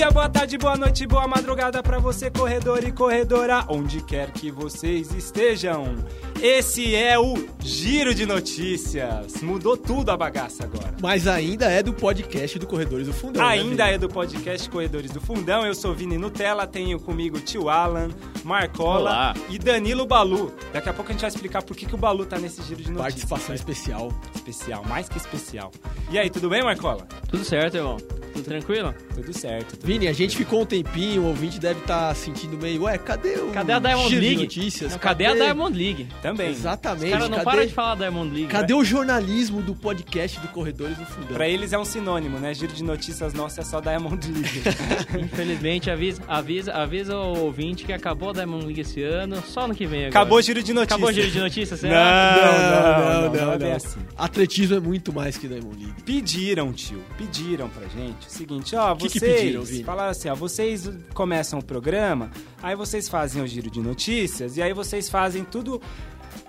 dia, boa tarde, boa noite, boa madrugada para você, corredor e corredora, onde quer que vocês estejam. Esse é o Giro de Notícias. Mudou tudo a bagaça agora. Mas ainda é do podcast do Corredores do Fundão. né, Ainda Vini? é do podcast Corredores do Fundão. Eu sou Vini Nutella, tenho comigo tio Alan, Marcola Olá. e Danilo Balu. Daqui a pouco a gente vai explicar por que, que o Balu tá nesse giro de notícias. Participação certo? especial. especial, mais que especial. E aí, tudo bem, Marcola? Tudo certo, irmão? Tudo tranquilo? Tudo certo. Tudo Vini, a gente ficou um tempinho, o ouvinte deve estar sentindo meio, ué, cadê o Cadê a Diamond giro de League? notícias? Não, cadê a Diamond League? Também. Exatamente. Os caras não cadê param de falar Diamond League. cadê o jornalismo do podcast do Corredores do Fundão? Pra eles é um sinônimo, né? Giro de notícias nosso é só Diamond League. Infelizmente, avisa, avisa, avisa o ouvinte que acabou a Diamond League esse ano, só ano que vem agora. Acabou o giro de notícias. Acabou o giro de notícias, Não, será? não, não, não, é bem assim. Atletismo é muito mais que Diamond League. Pediram, tio, pediram pra gente o seguinte, ó, Que que vocês pediram, Vini? Falaram assim, ó, vocês começam o programa, aí vocês fazem o giro de notícias e aí vocês fazem tudo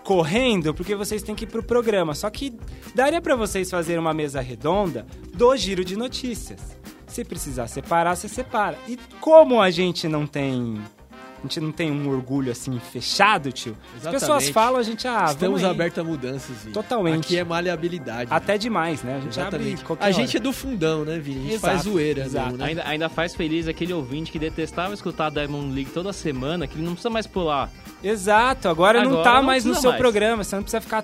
correndo porque vocês têm que ir pro programa. Só que daria pra vocês fazerem uma mesa redonda do giro de notícias. Se precisar separar, você separa. E como a gente não tem a gente não tem um orgulho assim fechado, tio. As Exatamente. pessoas falam, a gente ah, Estamos abertos a mudanças, Vini. Totalmente. Aqui é maleabilidade. até demais, né? A gente Exatamente. A gente é hora. do fundão, né, Vini? A gente Exato, faz zoeira, exato. mesmo, né? Ainda, ainda faz feliz aquele ouvinte que detestava escutar a Diamond League toda semana, que ele não precisa mais pular. Exato, agora, não Agora tá não mais no seu mais. programa, você não precisa ficar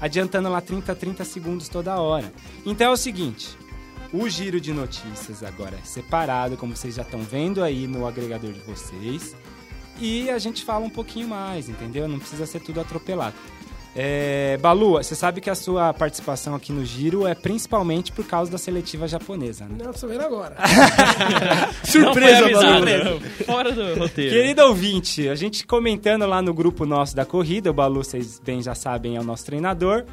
adiantando lá 30, 30 segundos toda hora. Então é o seguinte, o giro de notícias agora é separado, como vocês já estão vendo aí no agregador de vocês. E a gente fala um pouquinho mais, entendeu? Não precisa ser tudo atropelado. É, Balu, você sabe que a sua participação aqui no Giro é principalmente por causa da seletiva japonesa, né? Não, tô sabendo agora. Surpresa, avisado, Balu. Fora do roteiro. Querido ouvinte, a gente comentando lá no grupo nosso da corrida, o Balu, vocês bem já sabem, é o nosso treinador.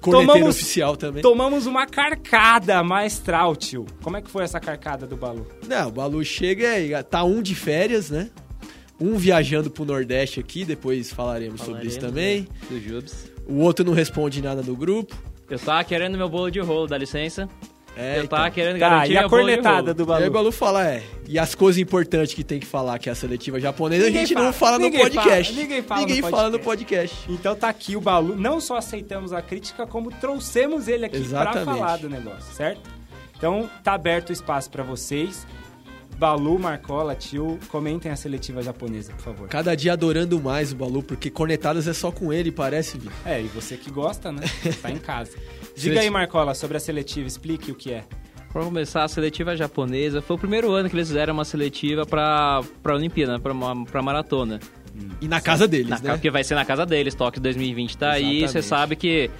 Corneteiro Tomamos- oficial também. Tomamos uma carcada maestral, tio. Como é que foi essa carcada do Balu? Não, o Balu chega e tá um de férias, né? Um viajando pro Nordeste aqui, depois falaremos, sobre isso também. Do Jubes. O outro não responde nada no grupo. Eu tava querendo meu bolo de rolo, dá licença. É, eu tava querendo Tá, garantir e a cornetada rolo. do E aí o Balu? Balu fala, é. E as coisas importantes que tem que falar, que é a seletiva japonesa, Ninguém a gente fala, não fala no podcast. fala, ninguém fala no Ninguém fala no podcast. podcast. Então tá aqui o Balu. Não só aceitamos a crítica, como trouxemos ele aqui pra Exatamente. falar do negócio, certo? Então tá aberto o espaço pra vocês. Balu, Marcola, tio, comentem a seletiva japonesa, por favor. Cada dia adorando mais o Balu, porque cornetadas é só com ele, parece, Vi. É, e você que gosta, né? Tá em casa. Diga aí, Marcola, sobre a seletiva, explique o que é. Pra começar, a seletiva japonesa foi o primeiro ano que eles fizeram uma seletiva pra, pra Olimpíada, né? pra maratona. E na casa deles, Na, né? Porque vai ser na casa deles, Tóquio 2020 tá aí. Exatamente. Você sabe que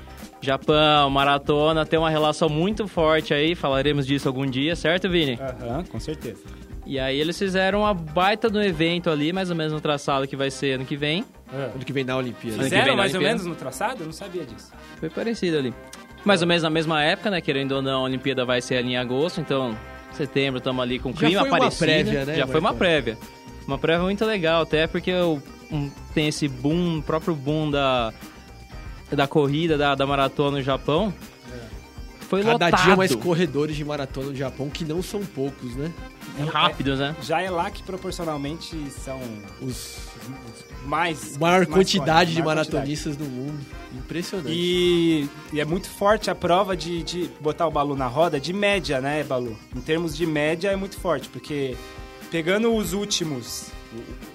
Japão, maratona, tem uma relação muito forte aí. Falaremos disso algum dia, certo, Vini? Aham, com certeza. E aí eles fizeram uma baita do evento ali, mais ou menos no traçado que vai ser ano que vem. Ano que vem na Olimpíada. Fizeram mais ou Olimpíada. menos no traçado? Eu não sabia disso. Foi parecido ali. Mais ou menos na mesma época, né? Querendo ou não, a Olimpíada vai ser ali em agosto, então setembro estamos ali com Já clima foi uma parecido. prévia, né, Já foi uma prévia. Uma prévia muito legal, até porque o- um, tem esse boom, o próprio boom da, da corrida, da, da maratona no Japão. Foi Cada lotado. dia mais corredores de maratona no Japão, que não são poucos, né? rápidos, né? Já é lá que proporcionalmente são Os os mais. maior mais quantidade de maior maratonistas do mundo. Impressionante. E, e é muito forte a prova de, de botar o Balu na roda, de média, né, Balu? Em termos de média é muito forte, porque pegando os últimos.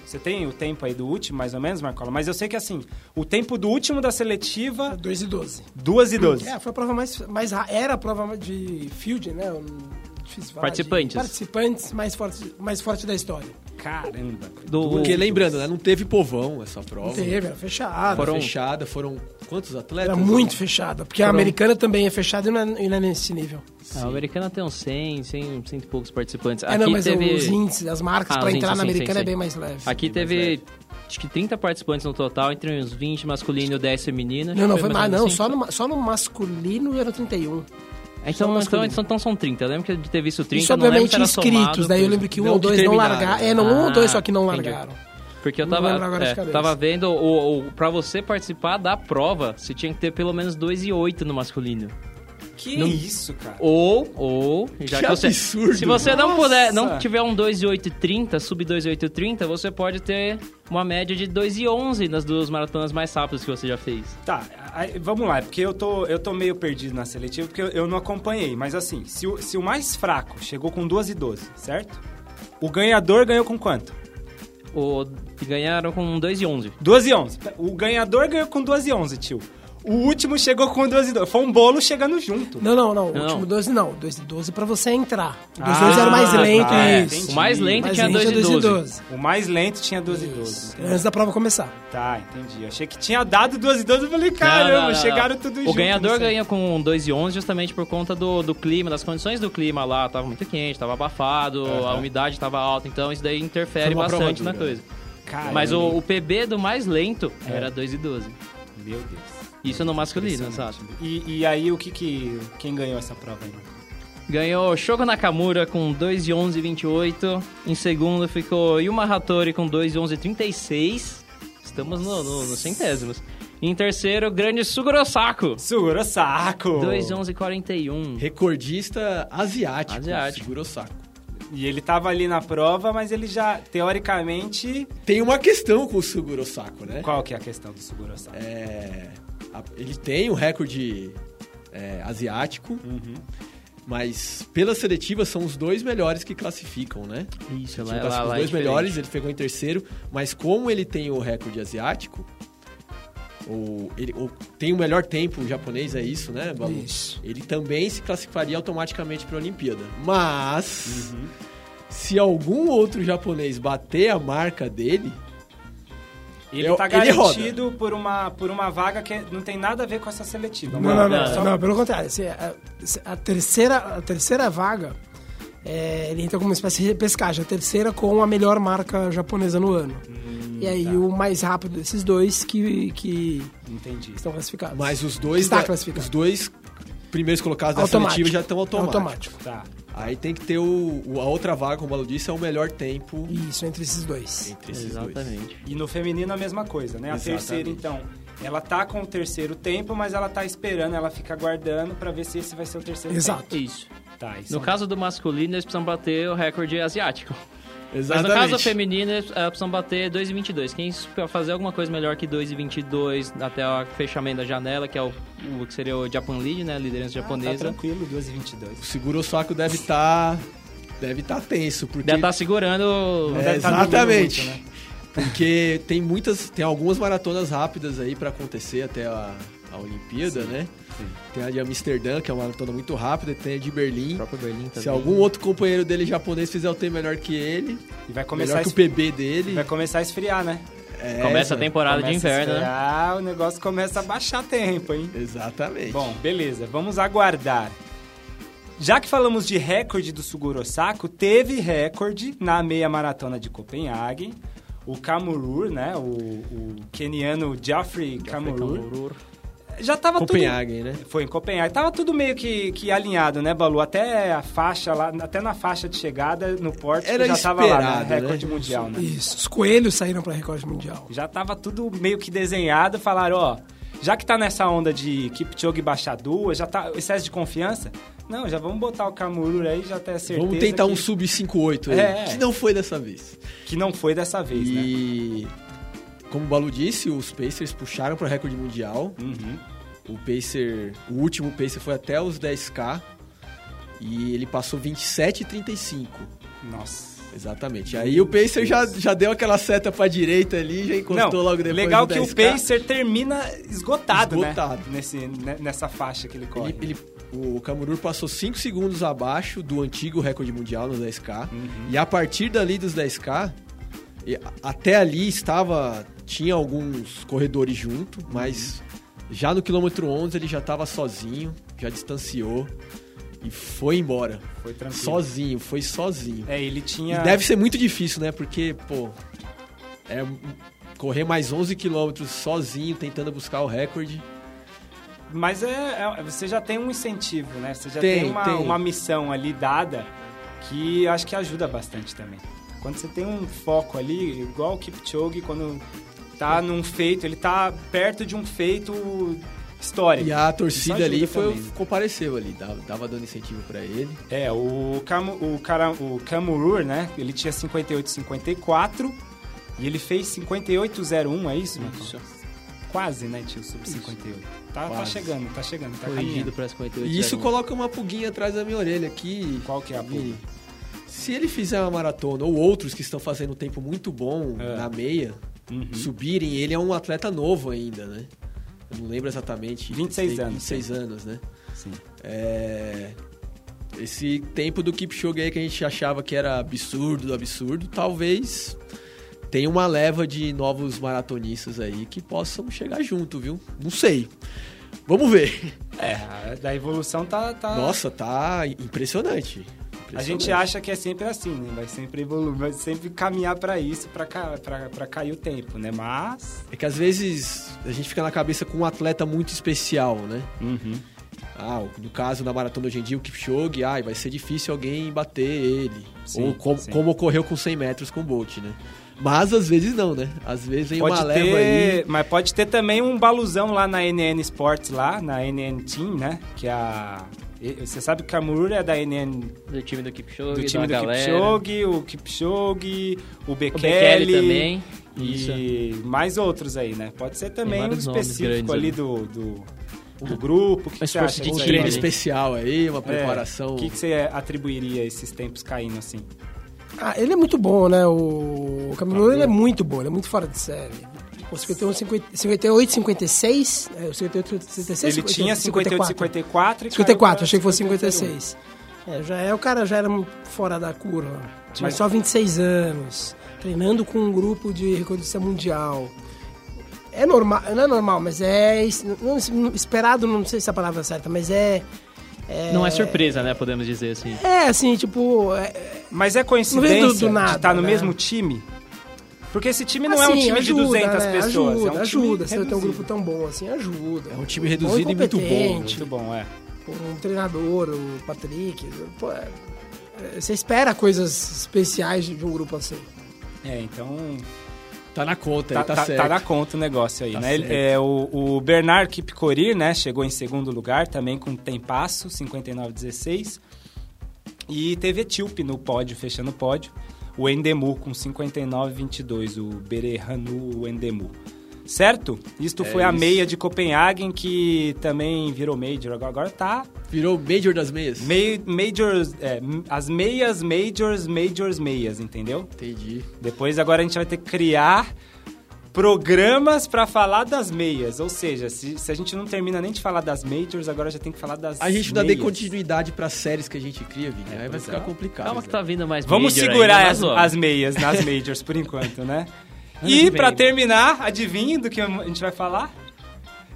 Você tem o tempo aí do último, mais ou menos, Marcola? Mas eu sei que assim, o tempo do último da seletiva, 2 e 12. 2 e 12. É, foi a prova mais, mais ra- era a prova de field, né? Difícil falar, de Participantes. participantes mais forte, mais forte da história. Caramba. Do, Porque lembrando, né, não teve povão essa prova. Não teve, era fechada. Foram- fechada, foram quantos atletas? Era muito fechada, porque a Foram- americana também é fechada e não é, e não é nesse nível. a americana tem uns 100, 100, 100 e poucos participantes. É, Aqui não, mas teve... os índices, as marcas Ah, pra os entrar índices, na sim, americana sim, é sim. bem mais leve. Aqui teve, acho que 30 participantes no total, entre uns 20 masculino e 10 feminino. Não, não, foi mais, menos não, assim. só no, só no masculino era 31. Então, só no então, então, então são 30. Eu lembro que de ter visto 30, Isso, obviamente, inscritos. somado, daí eu lembro que um ou dois não largaram. É, não, um ou dois só que não entendi. largaram. Porque eu tava, é, tava vendo, o, o, pra você participar da prova, você tinha que ter pelo menos 2 e 8 no masculino. Que Não- isso, cara? Ou, ou, já Que que, você, absurdo. se você não Nossa. puder, não tiver um 2,830, sub 2,830, você pode ter uma média de 2,11 nas duas maratonas mais rápidas que você já fez. Tá, aí, vamos lá, porque eu tô, eu tô meio perdido na seletiva, porque eu, eu não acompanhei. Mas assim, se o, se o mais fraco chegou com 2 e 12, certo? O ganhador ganhou com quanto? O, ganharam com 2,11. 2 e 11. O ganhador ganhou com 2 e 11, tio. O último chegou com 2 e 12. Foi um bolo chegando junto. Não, não, não. O Não. último 12 não. 2 e 12 pra você entrar. O 2 e Ah, 12 era o mais tá, lento, é, isso. O mais lento Mais tinha lento 2 é e 2 e 12. 12. O mais lento tinha 12 e 12. Antes da prova começar. Tá, entendi. Eu achei que tinha dado 12 e 12. Eu falei, caramba, Não, não, não, chegaram tudo O junto. ganhador não sei. ganha com 2 e 11 justamente por conta do, do clima, das condições do clima lá. Tava muito quente, tava abafado, a umidade tava alta, então isso daí interfere bastante na coisa. Caramba. Mas o, o PB do mais lento era 2 e 12. Meu Deus. Isso no masculino, sabe? E, e aí, o que que... Quem ganhou essa prova aí? Ganhou Shogo Nakamura com 2 e 11 28. Em segundo ficou Yuma Hattori com 2 e 11 36. Estamos no, no, nos centésimos. E em terceiro, grande Suguro Saco. Suguro Saco! 2 e 11 41. Recordista asiático. Asiático. Segurou o saco. E ele tava ali na prova, mas ele já, teoricamente... Tem uma questão com o Suguro Saco, né? Qual que é a questão do Suguro Saco? É, ele tem um recorde é, asiático, Uhum. mas pela seletiva são os dois melhores que classificam, né? Isso, Ele lá, classificou lá, os lá é dois diferente. melhores, ele ficou em terceiro, mas como ele tem o recorde asiático, ou ele ou tem o melhor tempo japonês, é isso, né, Balu? Isso. Ele também se classificaria automaticamente para a Olimpíada. Mas Uhum. se algum outro japonês bater a marca dele, Ele Eu- tá ele garantido por uma, por uma vaga que não tem nada a ver com essa seletiva. Não, não, não. não. não, pelo contrário. se a, a terceira, a terceira vaga, é, ele entra como uma espécie de repescagem. A terceira com a melhor marca japonesa no ano. e aí tá. o mais rápido desses dois que, que Entendi. estão classificados. mas os dois, Está da- classificado. os dois primeiros colocados da seletiva já estão automáticos. Automático. Tá. Aí tem que ter o, o- a outra vaga, como o Balu disse, é o melhor tempo Isso, entre esses dois. entre esses dois. Exatamente. E no feminino a mesma coisa, né? A Exatamente. terceira, então, ela tá com o terceiro tempo, mas ela tá esperando, ela fica aguardando pra ver se esse vai ser o terceiro Exato. Isso. tempo. Tá, isso No é- caso do masculino, eles precisam bater o recorde asiático. Mas Exatamente. no caso feminino, eles eh, precisam bater 2,22. Quem fazer alguma coisa melhor que 2,22 até o fechamento da janela, que é o, o que seria o Japan Lead, né? A liderança Ah, tá japonesa. tranquilo, 2 e 22. O seguro saco deve estar deve estar tenso, porque Deve estar segurando. Não É, tá exatamente. muito, né? porque tem muitas, tem algumas maratonas rápidas aí pra acontecer até a, a Olimpíada, né? Tem a de Amsterdã, que é uma maratona muito rápida, tem a de O Berlim. próprio Berlim também. Se algum outro companheiro dele japonês fizer o tempo melhor que ele, E vai começar, melhor a que o PB dele, vai começar a esfriar, né? é, Começa a temporada de Começa a inverno, né? esfriar, o negócio começa a baixar tempo, hein? Exatamente. Bom, beleza, vamos aguardar. Já que falamos de recorde do Suguro Saco, teve recorde na meia maratona de Copenhague. O Kamurur, né? O, o keniano Geoffrey Kamurur. Já tava Copenhague, né? tudo... Foi em Copenhague. Tava tudo meio que, que alinhado, né, Balu? Até a faixa lá, até na faixa de chegada no porte Era já tava lá, né? né? Recorde mundial, né? Isso. Os coelhos saíram para recorde mundial. Já tava tudo meio que desenhado, falaram, ó, já que tá nessa onda de Kipchoge baixar duas, já tá excesso de confiança, não, já vamos botar o Kamurur aí, já tem certeza Vamos tentar que, um sub 58 aí, É. que não foi dessa vez. que não foi dessa vez, né? Como o Balu disse, os Pacers puxaram para o recorde mundial. Uhum. O Pacer, o último Pacer foi até os 10k e ele passou 27,35. Nossa. Exatamente. Aí o Pacer já, já deu aquela seta pra direita ali, já encostou Não, logo depois legal que o 10K. Pacer termina esgotado, Esgotado. né? Nesse, ne- nessa faixa que ele corre. Ele, ele- o Kamurur passou 5 segundos abaixo do antigo recorde mundial nos 10K. Uhum. E a partir dali dos 10K, e- até ali estava. Tinha alguns corredores junto, mas já no quilômetro 11 ele já estava sozinho, já distanciou e foi embora. Foi tranquilo. Sozinho, foi sozinho. É, ele tinha... E deve ser muito difícil, né? Porque, pô, é correr mais 11 quilômetros sozinho, tentando buscar o recorde. Mas é, é- você já tem um incentivo, né? Você já tem, Tem, uma, tem. uma missão ali dada que acho que ajuda bastante também. Quando você tem um foco ali, igual o Kipchoge, quando tá num feito, ele tá perto de um feito história. E a torcida ali foi, também, né? compareceu ali, dava, dava dando incentivo pra ele. É, o, Cam, o, cara, o Camurur, né? Ele tinha 58,54 e ele fez 58,01, é isso, Marcão? Isso. Quase, né, tio? Sub 58. Tá, tá chegando, tá chegando, tá Corrigido caminhando. para 58. E isso coloca uma pulguinha atrás da minha orelha aqui. Qual que é a pulga? Se ele fizer uma maratona, ou outros que estão fazendo um tempo muito bom É. na meia, Uhum. subirem, ele é um atleta novo ainda, né? Eu não lembro exatamente. 26 Tem anos, 26 anos, né? Sim. É, Esse tempo do Kipchoge aí que a gente achava que era absurdo, absurdo, talvez tenha uma leva de novos maratonistas aí que possam chegar junto, viu? Não sei. Vamos ver. É, a da evolução tá. tá... Nossa, tá impressionante. A gente acha que é sempre assim, né? Vai sempre evoluir, vai sempre caminhar pra isso, pra, ca... pra, pra cair o tempo, né? Mas. É que às vezes a gente fica na cabeça com um atleta muito especial, né? Uhum. Ah, no caso da maratona hoje em dia, o Kipchoge, ai, vai ser difícil alguém bater ele. Sim, Ou com- como ocorreu com 100 metros com o Bolt, né? Mas às vezes não, né? Às vezes vem Pode uma ter, leva aí. mas pode ter também um baluzão lá na NN Sports, lá, na NN Team, né? Que é a. Você sabe que o Camurura é da NN Do time do Kipchoge, do time do galera. Kipchoge, o Kipchoge, o O Bekele, também. Isso. e mais outros aí, né? Pode ser também um específico ali ali. do, do, do grupo. O que, Uma que você acha Um treino especial aí, uma É, preparação. O que, que você atribuiria a esses tempos caindo assim? Ah, ele é muito bom, né? O, o Camilo ele é muito bom, ele é muito fora de série. O 51, 50, 58, 56. É, o 58, 56. Ele tinha 58, 54 e 54, caiu achei que fosse 56. É, já é, o cara já era fora da curva. Tinha Mas- só 26 anos, treinando com um grupo de recordista mundial. É normal, não é normal, mas é não- esperado, não sei se a palavra é certa, mas é... Não é surpresa, né? Podemos dizer assim. É, assim, tipo... é- Mas é coincidência do- do de nada, estar no né? mesmo time? Porque esse time não é um assim, time ajuda, de 200 né? pessoas. Ajuda, é um time ajuda. Você tem um grupo tão bom assim, ajuda. É um time reduzido e muito bom, Muito bom, é. com um treinador, o Patrick. Pô, é- é, você espera coisas especiais de um grupo assim. É, então Tá na conta tá, aí, tá, tá- certo. tá na conta o negócio aí, Tá né? Certo. é, o, o Bernard Kipkorir, né, chegou em segundo lugar, também com tempasso, 59,16. E teve Etíope no pódio, fechando o pódio. O Endemu com 59,22, o Berehanu Endemu. Certo? Isto É foi a isso. meia de Copenhagen, que também virou Major. Agora, agora tá Virou Major das meias. mei- Majors, é, as meias, Majors, Majors, meias, entendeu? Entendi. Depois agora a gente vai ter que criar programas pra falar das meias. Ou seja, se, se a gente não termina nem de falar das majors, agora já tem que falar das A gente não dá meias. continuidade pras séries que a gente cria, Vini. É, aí vai ficar é. complicado. Calma que tá vindo mais Vamos major segurar ainda, as, mas, ó, as meias nas majors por enquanto, né? E vem. terminar, adivinha do que a gente vai falar?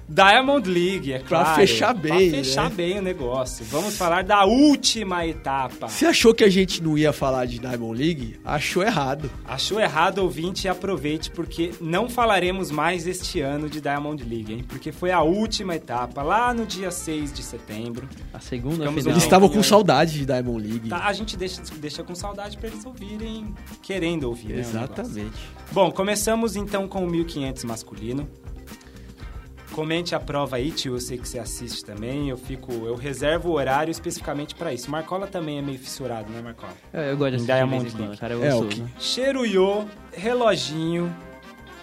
Diamond League, é Pra claro. fechar bem, Pra fechar né? bem o negócio. Vamos falar da última etapa. Você achou que a gente não ia falar de Diamond League? Achou errado. Achou errado, ouvinte, e aproveite, porque não falaremos mais este ano de Diamond League, hein? Porque foi a última etapa, lá no dia 6 de setembro. A segunda Ficamos final. Eles estavam com saudade de Diamond League. Tá, a gente deixa, deixa com saudade pra eles ouvirem, querendo ouvir, né. Exatamente. Bom, começamos então com o 1500 masculino. Comente a prova aí, tio. Eu sei que você assiste também. Eu fico, eu reservo o horário especificamente pra isso. Marcola também é meio fissurado, né, Marcola? Eu, eu gosto de assistir de Diamond quando, cara. Eu É, sou, o que- né? Cheruyo, reloginho.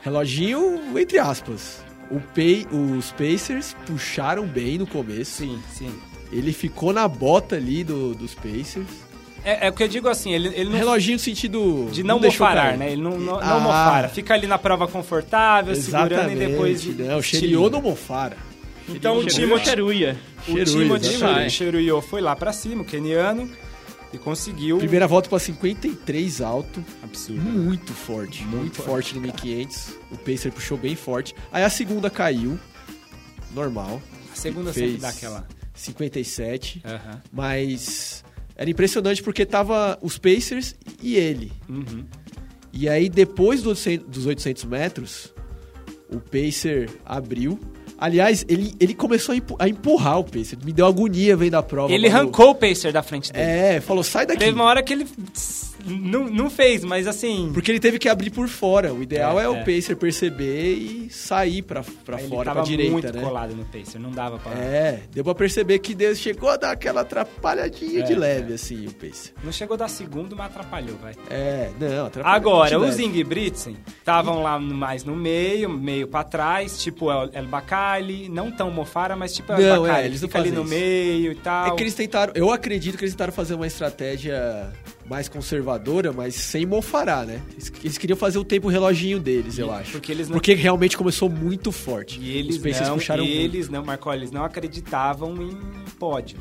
Reloginho, entre aspas. O Pay, os Pacers puxaram bem no começo. Sim, sim. Ele ficou na bota ali do- dos Pacers. É, é o que eu digo assim, ele, ele não Reloginho no sentido. De não, deixou mofarar, né? Ele não, não, não Ah. mofara. Fica ali na prova confortável, segurando Exatamente. e depois. Não, o. Xeriô não mofara. Então o Chegou Timothy, Cheruia. o Timothy. Cheruyo foi lá pra cima, o keniano, e conseguiu. Primeira volta pra 53 alto. Absurdo. Muito forte. Muito, forte no 1500. O Pacer puxou bem forte. Aí a segunda caiu. Normal. A segunda Fez sempre dá aquela. 57. Aham. Mas era impressionante porque tava os Pacers e ele. Uhum. E aí, depois dos 800 dos 800 metros, o Pacer abriu. Aliás, ele, ele começou a, empu- a empurrar o Pacer. Me deu agonia vendo a prova. Ele arrancou o pacer da frente dele. É, falou, sai daqui. Teve uma hora que ele não, não fez, mas assim. Porque ele teve que abrir por fora. O ideal É, é, o é. Pacer perceber e sair pra, pra ele fora, pra direita, muito né? colado no Pacer, não dava pra. É, deu pra perceber que Deus chegou a dar aquela atrapalhadinha de É, leve, assim, o Pacer. Não chegou a dar segundo, mas atrapalhou, vai. É, não, atrapalhou Agora, de os. Ingebrigtsen estavam lá no- mais no meio, meio pra trás, tipo El, El Bacali, não tão Mofara, mas tipo El Não, Bacali, é, eles não ali no isso. meio e tal. É que eles tentaram, eu acredito que eles tentaram fazer uma estratégia mais conservadora, mas sem mofará, né? Eles, queriam fazer o tempo reloginho deles, eu E- acho. porque eles não- Porque realmente começou muito forte. E eles Os Pacers não, puxaram muito. eles não, Marco, eles não acreditavam em pódio.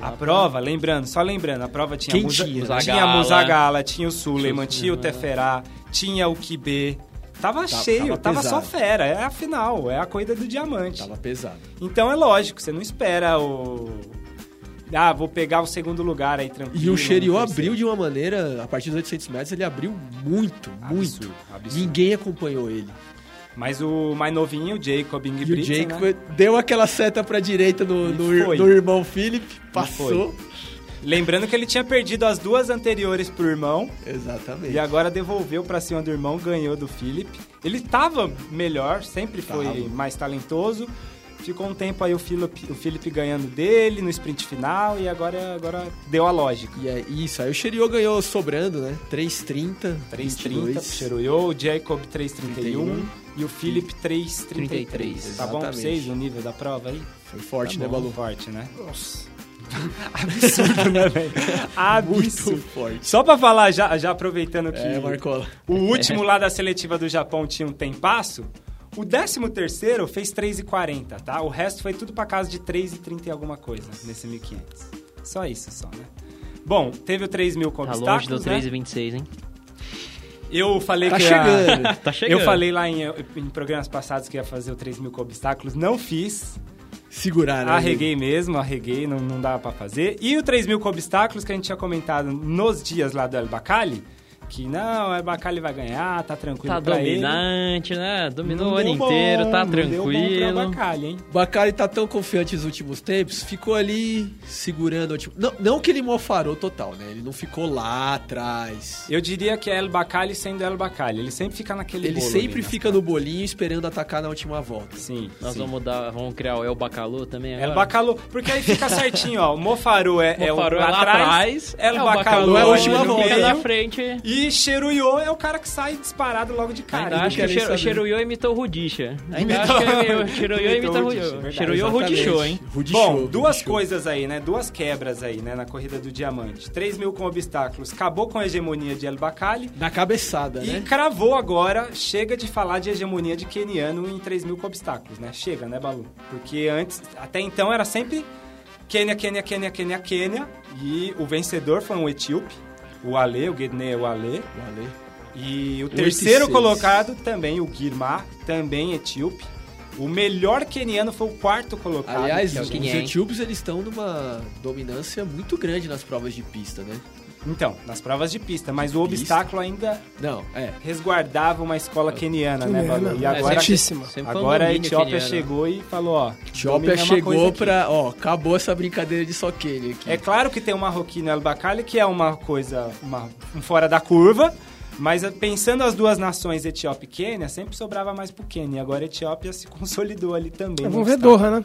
A prova, lembrando, só lembrando, a prova tinha Quem Musa- tinha? tinha a Musagala. Musagala, tinha o Suleiman, tinha o Teferá, tinha o Kibê. Tava cheio, tava tava, só fera. É a final, é a corrida do diamante. Tava pesado. Então é lógico, você não espera o. Ah, vou pegar o segundo lugar aí tranquilo. E o no abriu de uma maneira, a partir dos 800 metros, ele abriu muito, muito. Absurdo, absurdo. Ninguém acompanhou ele. Mas o mais novinho, o Jacob E o Ingebrigtsen, Jake né? deu aquela seta pra direita no, no, no irmão Philip, passou. Lembrando que ele tinha perdido as duas anteriores pro irmão. Exatamente. E agora devolveu pra cima do irmão, ganhou do Philip. Ele tava melhor, sempre foi Tava. mais talentoso. Ficou um tempo aí o Philip, o Philip ganhando dele no sprint final e agora, agora deu a lógica. E é isso, aí o Xeriô ganhou sobrando, né? 3,30. 3,30 pro 22. Cheruyo, o Jacob 3,31 31. e o Philip 3,33. 33, Tá bom pra vocês o nível da prova aí? Foi forte, Tá né, Balu? Forte, né? Nossa. Absurdo, né, velho? Absurdo. Muito forte. Só pra falar, já, já aproveitando que É, Marcola. o último lá da seletiva do Japão tinha um tempasso, o décimo terceiro fez 3,40, tá? O resto foi tudo pra casa de 3,30 e alguma coisa nesse 1.500. Só isso, só, né? Bom, teve o 3 mil com Tá longe obstáculos, do né? 3,26, hein? Eu falei Tá que ia- chegando. Tá chegando. Eu falei lá em, em programas passados que ia fazer o 3 mil com obstáculos, não fiz. Segurar, né? Arreguei mesmo, arreguei, não, não dava pra fazer. E o 3 mil com obstáculos que a gente tinha comentado nos dias lá do El Bacali, que não, o El Bacali vai ganhar, tá tranquilo Tá pra ele. dominante, né? Dominou Não o ano bom, inteiro, tá não deu bom tranquilo. Bacali, hein? O Bacari tá tão confiante nos últimos tempos, ficou ali segurando. Tipo, não, não que ele mofarou total, né? Ele não ficou lá atrás. Eu diria que é El Bacali sendo El Bacali. Ele sempre fica naquele Ele bolo sempre ali, né? fica no bolinho esperando atacar na última volta. Sim, Nós sim. vamos dar, vamos criar o El Bacalu também agora. El Bacalu, porque aí fica certinho, ó. O Mofaru é, é o Mofaru lá atrás, El El Bacalu é a é o última volta. Na frente. E Cheruyo é o cara que sai disparado logo de cara. Ainda acho que Cheru-. Cheruyo imitou o Rudisha. Ainda Imitou- acho que o Cheruyo imitou imita o o Rudisha. Cheruyo. Rudishou, hein? Rudy Bom, duas coisas aí, né? Duas quebras aí, né? Na corrida do diamante. 3 mil com obstáculos. Acabou com a hegemonia de El Bacali. Na cabeçada, E né? cravou agora, chega de falar de hegemonia de keniano em 3 mil com obstáculos, né? Chega, né, Balu? Porque antes, até então era sempre Quênia, Quênia, Quênia, Quênia, Quênia. E o vencedor foi um etíope, o Ale, o Guedne o Ale. E o Oito e terceiro seis. colocado também, o Guirmar, também etíope. O melhor keniano foi o quarto colocado. Aliás, é o os é, etíopes eles estão numa dominância muito grande nas provas de pista, né? Então, nas provas de pista, mas o Pista. obstáculo ainda Não, é. resguardava uma escola keniana, né, Balu? E é agora, um agora a Etiópia chegou e falou, ó... Etiópia chegou aqui. pra. Ó, acabou essa brincadeira de só Quênia aqui. É claro que tem o marroquino El Bacali, que é uma coisa uma, um fora da curva, mas eh, pensando as duas nações, Etiópia e Quênia, sempre sobrava mais pro Quênia. Agora a Etiópia se consolidou ali também. ver obstáculo. Doha, né?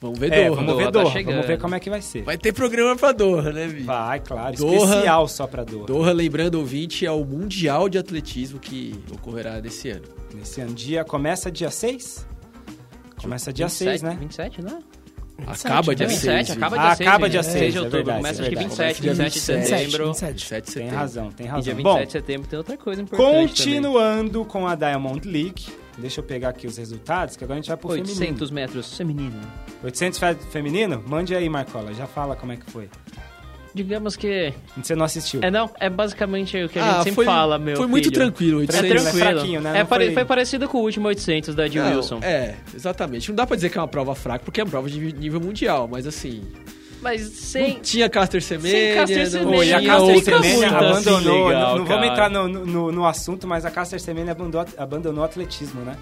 Vamos ver É, Doha. vamos ver Doha tá Doha. chegando. vamos ver como é que vai ser. Vai ter programa pra Doha, né, Vi? Vai, claro. Doha. Especial só pra Doha. Doha, lembrando, ouvinte, é o Mundial de Atletismo que ocorrerá nesse ano. Nesse ano. Dia, começa dia 6? Começa dia 6, né? 27, né? Acaba dia 27, 6. acaba Ah, dia 6. acaba dia 6 6, de é outubro. verdade, Começa é acho que verdade. 27, Começa dia 27 de 27. setembro. 27. 27 de Tem setembro. razão, tem E razão. dia Bom, 27 de setembro tem outra coisa importante também. continuando com a Diamond League. Deixa eu pegar aqui os resultados, que agora a gente vai pro 800 feminino. metros feminino. 800 fe- feminino? Mande aí, Marcola. Já fala como é que foi. Digamos que... Você não assistiu. É, não, é basicamente o que a Ah, gente sempre foi, fala, meu Foi muito filho. tranquilo. É 800. Tranquilo, tranquilo. é fraquinho, né? É foi- foi... parecido com o último 800 da Jill Não, Wilson. É, exatamente. Não dá pra dizer que é uma prova fraca, porque é uma prova de nível mundial, mas assim. Mas sem... Não tinha Caster Semenya, Sem Caster não Semenya, e a Caster Semenya assim abandonou. legal, não não vamos entrar no, no, no assunto, mas a Caster Semenya abandonou, abandonou o atletismo, né?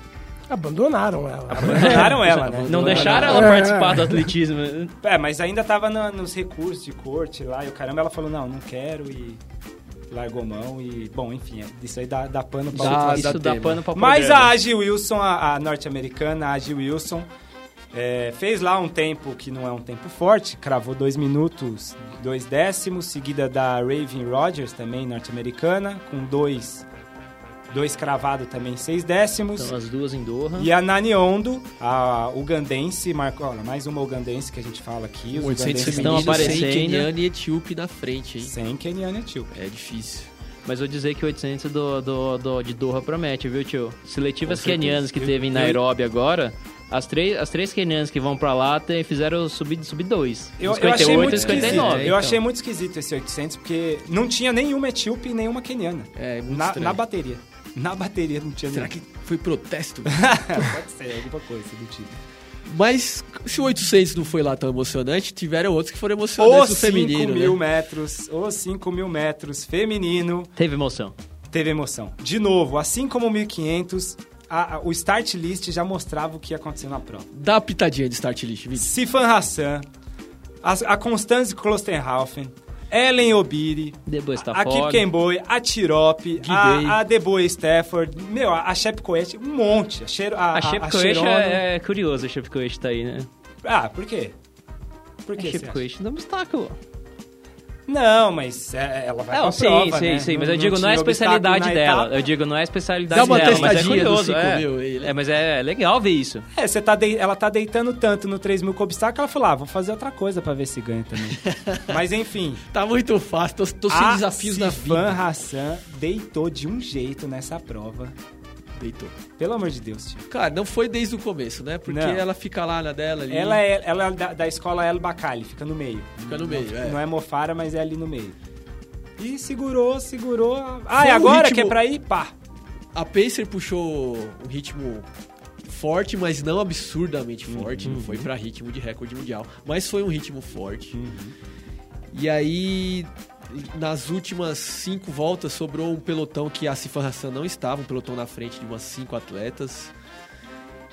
Abandonaram ela. Abandonaram ela, né? Não deixaram ela É. participar do atletismo. É, mas ainda tava na- nos recursos de corte lá e o caramba, ela falou, não, não quero e... largou mão e, bom, enfim, é- isso aí dá, dá pano pra Dá, outro Isso dá tema. pano pra Mas a Agi Wilson, a, a norte-americana, a Agi Wilson, é, fez lá um tempo que não é um tempo forte, cravou 2 minutos, 2 décimos, seguida da Raven Rogers, também norte-americana, com 2 dois cravado também 6 décimos. Então as duas em Doha. E a Nani Ondo, a ugandense, marcou, olha, mais uma ugandense que a gente fala aqui. Os 800 ugandenses estão sem aparecendo. Keniane e Etíope na frente, hein? Sem Keniane Etíope. É difícil. Mas vou dizer que o 800 do, do, do- de Doha promete, viu, tio? Seletivas kenianas que Eu- teve em eu- Nairobi agora, as três, as três kenianas que vão pra lá te- fizeram subir sub 2. Eu, eu achei muito e esquisito. 59. Eu então. achei muito esquisito esse 800, porque não tinha nenhuma etíope e nenhuma keniana. É, muito Na, estranho. na bateria. Na bateria não tinha Será nenhuma. que foi protesto? Pode ser, alguma coisa do tipo. Mas se o 800 não foi lá tão emocionante, tiveram outros que foram emocionantes Os no 5 feminino, mil né? metros, os 5 mil metros feminino, Teve emoção. teve emoção. De novo, assim como o 1500, a- a- o start list já mostrava o que ia acontecer na prova. Dá uma pitadinha de start list, Vitor. Sifan Hassan, a, a Constance Klostenhaufen, Ellen Obiri, tá a Kip. Kemboy, a Tirop, Guidei. a, a Deboe Stafford, meu, a, a Shep Coet, um monte. A, Cheiro, a, A Shepkoish Cherono. é, é curioso, a Shepkoish tá aí, né? Ah, por quê? Por A que acha? Shepkoish dá um obstáculo. Não, mas é, ela vai Não, pra sim, prova, sim, né? sim, mas eu digo, não é a especialidade dela. etapa. Eu digo, não é a especialidade Dá uma dela, mas é curioso. 5 É. mil aí, né? é, mas é legal ver isso. É, você tá de- ela tá deitando tanto no 3 mil com obstáculo, ela falou, ah, vou fazer outra coisa pra ver se ganha também. mas enfim, Tá muito fácil, tô, tô sem desafios na Sifan vida. Hassan deitou de um jeito nessa prova. Pelo amor de Deus, tio. Cara, não foi desde o começo, né? Porque Não. ela fica lá na dela ali. Ela é, ela é da, da escola El Bacali, fica no meio. Fica no meio, não, é. Não é Mofara, mas é ali no meio. E segurou, segurou. Ah, e agora ritmo- que é pra ir? Pá. A Pacer puxou um ritmo forte, mas não absurdamente forte. Uhum. Não foi pra ritmo de recorde mundial. Mas foi um ritmo forte. Uhum. E aí, nas últimas cinco voltas, sobrou um pelotão que a Sifan Hassan não estava. Um pelotão na frente de umas cinco atletas.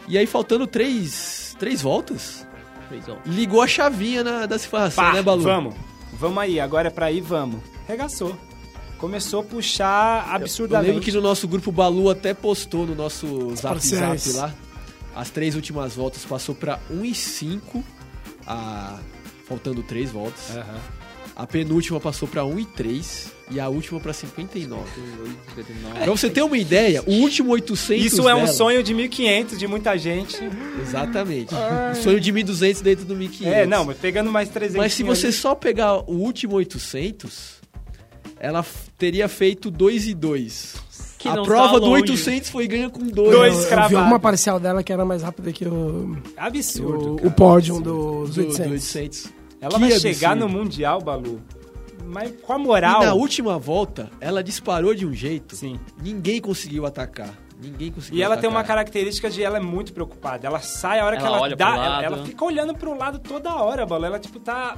E aí, faltando três, três voltas, ligou a chavinha na, da Sifan Hassan, Pá, né, Balu? vamos. Vamos aí, agora é pra ir, vamos. Regaçou. Começou a puxar Eu absurdamente. lembro que no nosso grupo Balu até postou no nosso zap parciais. zap lá. As três últimas voltas passou pra 1 e 5, a... faltando três voltas. Aham. A penúltima passou pra 1 e 3 e a última pra 59. 59. Pra você ter uma ideia, o último 800 Isso é um dela- sonho de 1500 de muita gente. Exatamente. Um sonho de 1.200 dentro do 1.500. É, não, mas pegando mais 300. Mas se você só pegar o último 800, ela teria feito 2 e 2. Que a não prova tá do longe. 800 foi ganha com 2. Dois eu, eu vi cravados. alguma parcial dela que era mais rápida que o, Absurdo. o, cara. o pódio Absurdo. dos do, 800. do 800. Ela Que vai chegar absurdo. no Mundial, Balu. Mas com a E moral. na última volta, ela disparou de um jeito. Sim. Ninguém conseguiu atacar. Ninguém conseguiu E ela atacar. tem uma característica de ela é muito preocupada. Ela sai a hora que Ela ela olha dá, pro ela, lado. ela fica olhando pro lado toda hora, Balu. Ela tipo tá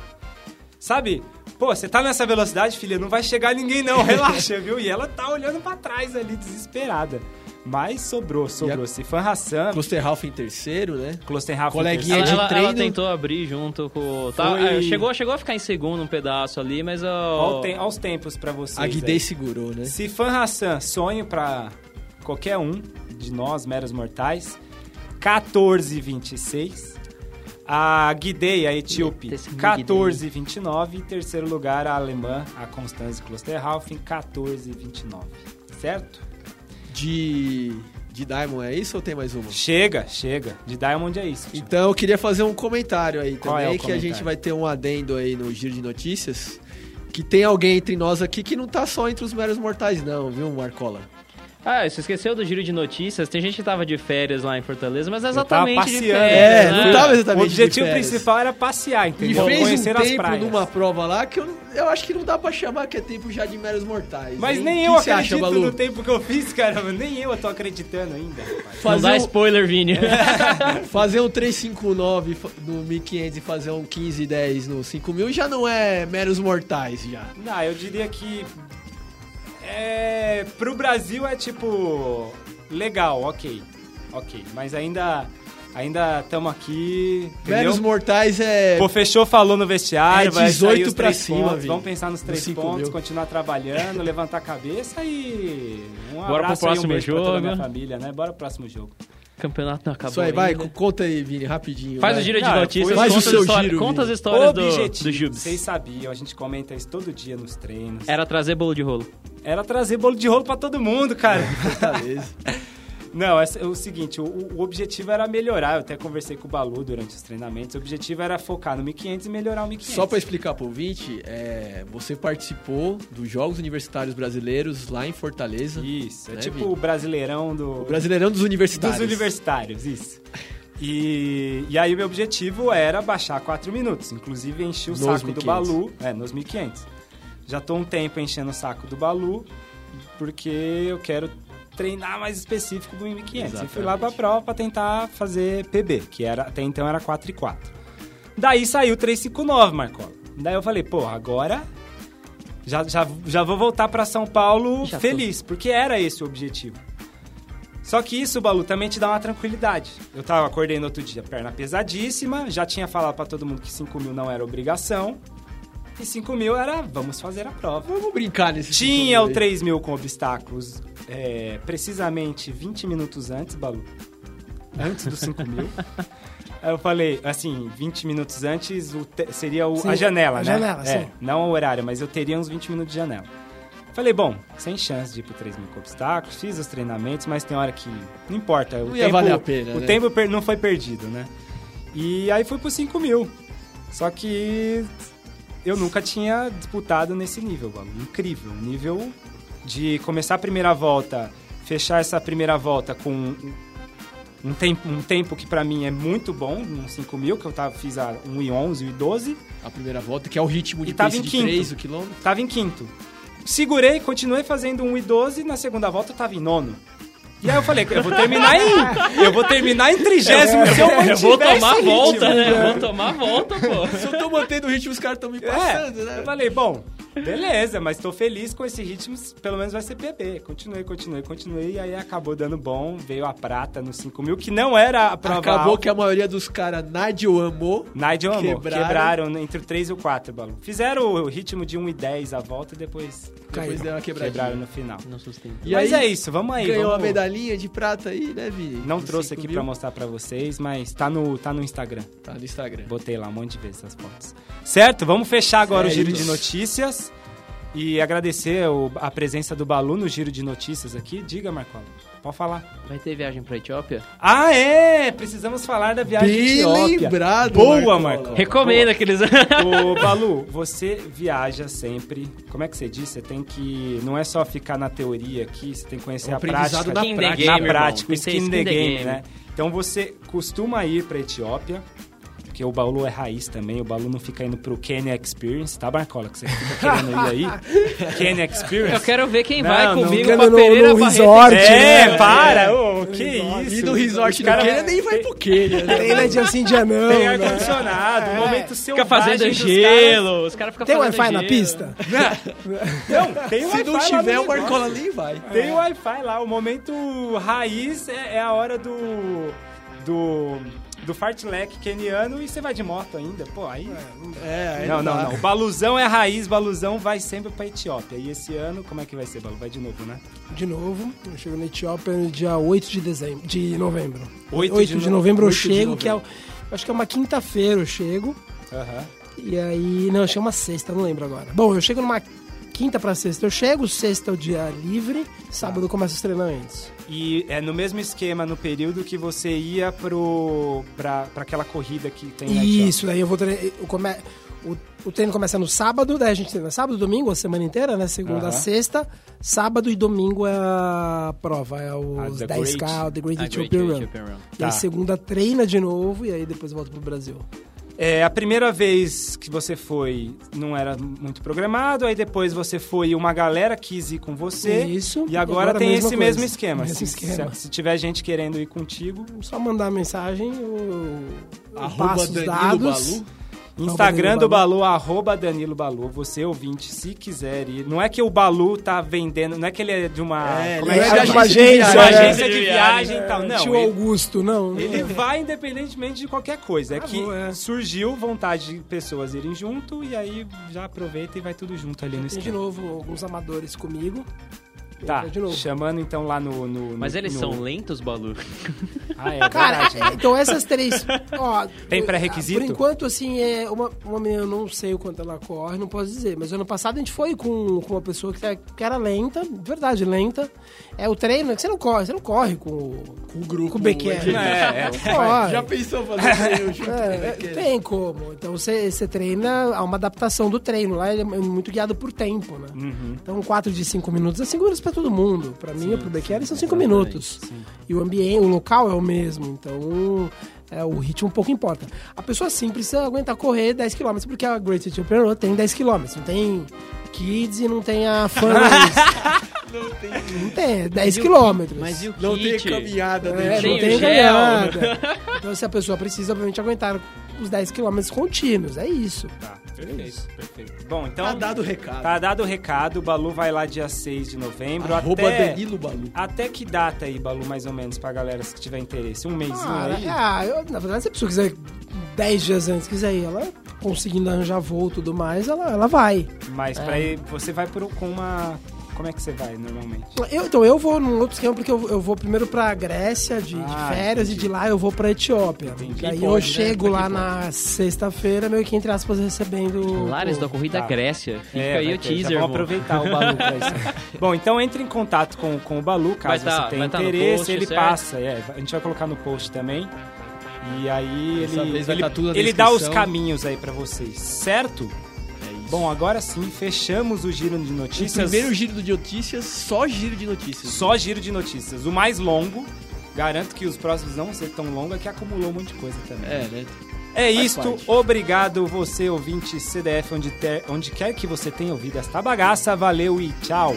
Sabe? Pô, você tá nessa velocidade, filha, não vai chegar ninguém não, relaxa, viu? E ela tá olhando pra trás ali desesperada. Mas sobrou, sobrou. Sifan Hassan, Klosterhalf em terceiro, né? Klostenhoff, Coleguinha Ela, de ela- ela treino. tentou abrir junto com. Tá, Foi- é, chegou, chegou a ficar em segundo um pedaço ali, mas. Olha ó, tem, ó os tempos pra vocês. A aí. Guidei segurou, né? Sifan Hassan, sonho pra qualquer um de nós, meros mortais. 14,26. A Guidei, a etíope, Eita, esse 14,29. E terceiro lugar, a alemã, a Constance Klosterhalfen, 14,29. Certo? De, de Diamond, é isso ou tem mais uma? Chega, chega. De Diamond é isso. tio. Então eu queria fazer um comentário aí Qual também, é que a gente vai ter um adendo aí no Giro de Notícias. Que tem alguém entre nós aqui que não tá só entre os meros mortais, não, viu, Marcola? Ah, você esqueceu do giro de notícias? Tem gente que tava de férias lá em Fortaleza, mas é Eu tava exatamente de passeando. férias. É, né? não tava O exatamente. de objetivo principal era passear, E entendeu? fez Conhecer um as tempo praias. numa prova lá que eu, eu acho que não dá pra chamar que é tempo já de meros mortais. Mas hein? nem O eu que você acha, acredito Balu? no tempo que eu fiz, cara. Nem eu tô acreditando ainda, rapaz. Não Fazer dá um, spoiler, Vini. fazer um 359 fa- no 1500 e fazer um 1510 no 5000 já não é meros mortais já. Não, eu diria que. É. Pro Brasil é tipo. Legal, ok. Ok. Mas ainda. Ainda estamos aqui. Velhos mortais é. Pô, fechou, falou no vestiário, É vai 18 sair os pra três cima, pontos. Vamos pensar nos três pontos, mil. continuar trabalhando, levantar a cabeça e um Bora pro abraço aí, um próximo beijo pra toda a minha jogo. família, né? Bora pro próximo jogo. Campeonato não acabou Isso aí, vai, ainda. conta aí, Vini, rapidinho. Faz vai. o giro de Não, notícias, faz o conta, seu as histórias, giro, conta as histórias do, Objetivo, do Jubes. vocês sabiam, a gente comenta isso todo dia nos treinos. Era trazer bolo de rolo. Era trazer bolo de rolo pra todo mundo, cara. Não, é o seguinte, o, o objetivo era melhorar. Eu até conversei com o Balu durante os treinamentos. O objetivo era focar no 1500 e melhorar o 1500. Só pra explicar pro ouvinte, é, você participou dos Jogos Universitários Brasileiros lá em Fortaleza. Isso, é Né, tipo Vini? o brasileirão do... O Brasileirão dos Universitários. Dos universitários, isso. E, e aí o meu objetivo era baixar 4 minutos. Inclusive enchi o Nos saco do 1500. Balu. É, nos 1500. Já tô um tempo enchendo o saco do Balu, porque eu quero treinar mais específico do 1500. E fui lá pra prova pra tentar fazer PB, que era, até então era 4 e 4. Daí saiu 359, Marcola. Daí eu falei, pô, agora já, já, já vou voltar pra São Paulo Já tô. feliz, porque era esse o objetivo. Só que isso, Balu, também te dá uma tranquilidade. Eu tava, acordei no outro dia, perna pesadíssima, já tinha falado pra todo mundo que 5 mil não era obrigação. E 5 mil era, vamos fazer a prova. Vamos brincar nesse Tinha o aí. 3 mil com obstáculos é, precisamente 20 minutos antes, Balu. Antes dos 5 mil. Aí eu falei, assim, 20 minutos antes o seria o- Sim, a janela, a né? janela, é, sim. Não o horário, mas eu teria uns 20 minutos de janela. Falei, bom, sem chance de ir pro 3 mil com obstáculos, fiz os treinamentos, mas tem hora que não importa. O Não tempo, valer a pena, O né? tempo não foi perdido, né? E aí fui pro 5 mil. Só que eu nunca tinha disputado nesse nível, Balu. Incrível. Nível de começar a primeira volta, fechar essa primeira volta com um- tempo, um tempo que pra mim é muito bom, um 5 mil, que eu tava, fiz a 1 e 11, 1 e 12. A primeira volta, que é o ritmo de E tava pace em de quinto. 3 o quilômetro. Tava em quinto. Segurei, continuei fazendo 1 e 12, na segunda volta eu tava em nono. E aí eu falei, eu vou terminar em. Eu vou terminar em trigésimo se eu Eu vou mantiver tomar a esse volta, ritmo. né? Eu vou tomar a volta, pô. Se eu tô mantendo o ritmo, os caras estão me passando, É, né? eu falei, bom, beleza, mas tô feliz com esse ritmo, pelo menos vai ser PB. Continuei, continuei, continuei, e aí acabou dando bom, veio a prata no 5 mil, que não era a prova Acabou alta. que a maioria dos caras Nadio amou. Nigel amou, Quebraram. quebraram. entre o 3 e o 4, Balu. Fizeram o ritmo de 1 e 10 a volta e depois Depois Caiu. deu uma quebradinha. quebraram no final. Não sustenta. E mas aí, é isso, vamos aí. Ganhou vamos... uma medalhinha de prata aí, né, Vini? Não trouxe 5 aqui mil. pra mostrar pra vocês, mas tá no, tá no Instagram. Tá no Instagram. Botei lá um monte de vezes essas fotos. Certo? Vamos fechar agora o Sério? giro de notícias e agradecer o- a presença do Balu no giro de notícias aqui. Diga, Marcola. Pode falar. Vai ter viagem pra Etiópia? Ah, é! Precisamos falar da viagem Bem de Etiópia. lembrado, Boa, Marcola. Recomenda aqueles. Ô, Balu, você viaja sempre. Como é que você diz? Você tem que. Não é só ficar na teoria aqui, você tem que conhecer É um a prática. na Skin prática. game, na prática, ser skin the skin the game, game. né? Então você costuma ir pra Etiópia, porque o Balu é raiz também, o Balu não fica indo pro Kenya Experience, tá, Marcola? Que você fica querendo ir aí. Kenya Experience. Eu quero ver quem Não, vai não comigo fica pra no- Pereira no Barreto. resort, É, né? para! Ô, que resort. isso? E no resort do cara- Quênia nem vai pro né? Tem né, de assim dia não, Tem né? ar-condicionado, É. momento Fica selvagem fazendo gelo. Os caras ficam Tem fazendo Wi-Fi na pista? Não, tem Se Wi-Fi não lá no tiver, o. Marcola nem vai. Tem Wi-Fi lá, o momento raiz é, é a hora do. do. Do fartlek keniano e você vai de moto ainda. Pô, aí. É, aí não, não, não. O Baluzão é raiz, Baluzão vai sempre pra Etiópia. E esse ano, como é que vai ser, Balu? Vai de novo, né? De novo, eu chego na Etiópia no dia 8 de dezembro, de novembro. 8 8 de de, no- novembro eu 8 de chego, que é, o- novembro. acho que é uma quinta-feira eu chego. Aham. E aí, não, que é uma sexta, não lembro agora. Bom, eu chego numa quinta pra sexta, eu chego, sexta é o dia livre, sábado começa os treinamentos. E é no mesmo esquema, no período que você ia pro. pra, pra aquela corrida que tem na Etiópia. Isso, daí eu vou treinar. eu come- O, o treino começa no sábado, daí a gente treina sábado, domingo, a semana inteira, né? Segunda Aham. sexta. Sábado e domingo é a prova, é Ah, os The 10K, Great- o The Great A Ethiopian Great Run. Ethiopian Run. E aí Tá. segunda treina de novo e aí depois volta pro Brasil. É, a primeira vez que você foi não era muito programado, aí depois você foi e uma galera quis ir com você. Isso, E agora, agora tem esse coisa. mesmo esquema. Mesmo se, esquema. se- se tiver gente querendo ir contigo. Só mandar mensagem, eu, eu Arroba passo os dados. Balu. Instagram do Balu. Balu, arroba Danilo Balu. Você ouvinte, se quiser ir. Não é que o Balu tá vendendo, não é que ele é de uma, É, ele é é de uma agência, De uma né? agência de De viagem viagem. e tal. Não, Tio ele, Augusto, não. ele não. vai independentemente de qualquer coisa. É Ah, que é. surgiu vontade de pessoas irem junto e aí já aproveita e vai tudo junto ali no Tem de esquema. novo alguns amadores comigo. Tá, De novo. chamando então lá no... no- Mas no- eles no- são lentos, Balu? Ah, é Cara, verdade. né? então essas três. Ó, Tem pré-requisito? Por enquanto, assim, é uma, uma menina, eu não sei o quanto ela corre, não posso dizer. Mas ano passado a gente foi com, com uma pessoa que, é- que era lenta, de verdade, lenta. É o treino, é que você não corre, você não corre com, o- Com o grupo. com o Becker. né? É, é. Corre. Já pensou fazer treino junto com o É, é, tem como. Então você, você treina, há uma adaptação do treino. Lá ele é muito guiado por tempo, né? Uhum. Então 4 de 5 minutos é 5 minutos pra todo mundo. Pra mim ou pro Becker são 5 exatamente, minutos. sim. E o ambiente, o local é o mesmo. Então é, o ritmo um pouco importa. A pessoa sim precisa aguentar correr 10 km, porque a Great City Open tem 10 km. Não tem kids e não tem a fãs. não tem. é 10 km. Mas e o Não tem kit? caminhada É. Tem não o tem gel. ganhada. Então, se a pessoa precisa, obviamente, aguentar os 10 km contínuos. É isso. Tá, perfeito, perfeito. Bom, então... Tá dado o recado. Tá dado o recado, o Balu vai lá dia 6 de novembro. Arroba até, Danilo Balu. até que data aí, Balu, mais ou menos, pra galera que tiver interesse? Um mêsinho Ah, aí? ah, eu, na verdade, se a pessoa quiser 10 dias antes quiser ir, ela conseguindo arranjar voo e tudo mais, ela, ela vai. Mas É. pra ir, você vai por, com uma... Como é que você vai, normalmente? Eu, então, eu vou num outro esquema, porque eu, eu vou primeiro pra Grécia de, de Ah, férias entendi. e de lá eu vou pra Etiópia. Entendi. E aí Pode, eu né? chego Porque lá na sexta-feira, meio que entre aspas, recebendo... Lares da Corrida Tá. Grécia. Fica É, aí o ter, teaser, vamos aproveitar o Balu pra isso. Bom, então entre em contato com, com o Balu, caso tá- você tenha tá interesse, post, ele certo? passa. É, a gente vai colocar no post também. E aí ele, vez vai ele, tá ele dá os caminhos aí pra vocês, certo? Bom, agora sim, fechamos o giro de o notícias. primeiro giro de notícias, só giro de notícias. Só giro de notícias. O mais longo. Garanto que os próximos não vão ser tão longos, é que acumulou um monte de coisa também. É, né? É Faz isto. parte. Obrigado, você ouvinte CDF, onde, ter- onde quer que você tenha ouvido esta bagaça. Valeu e tchau.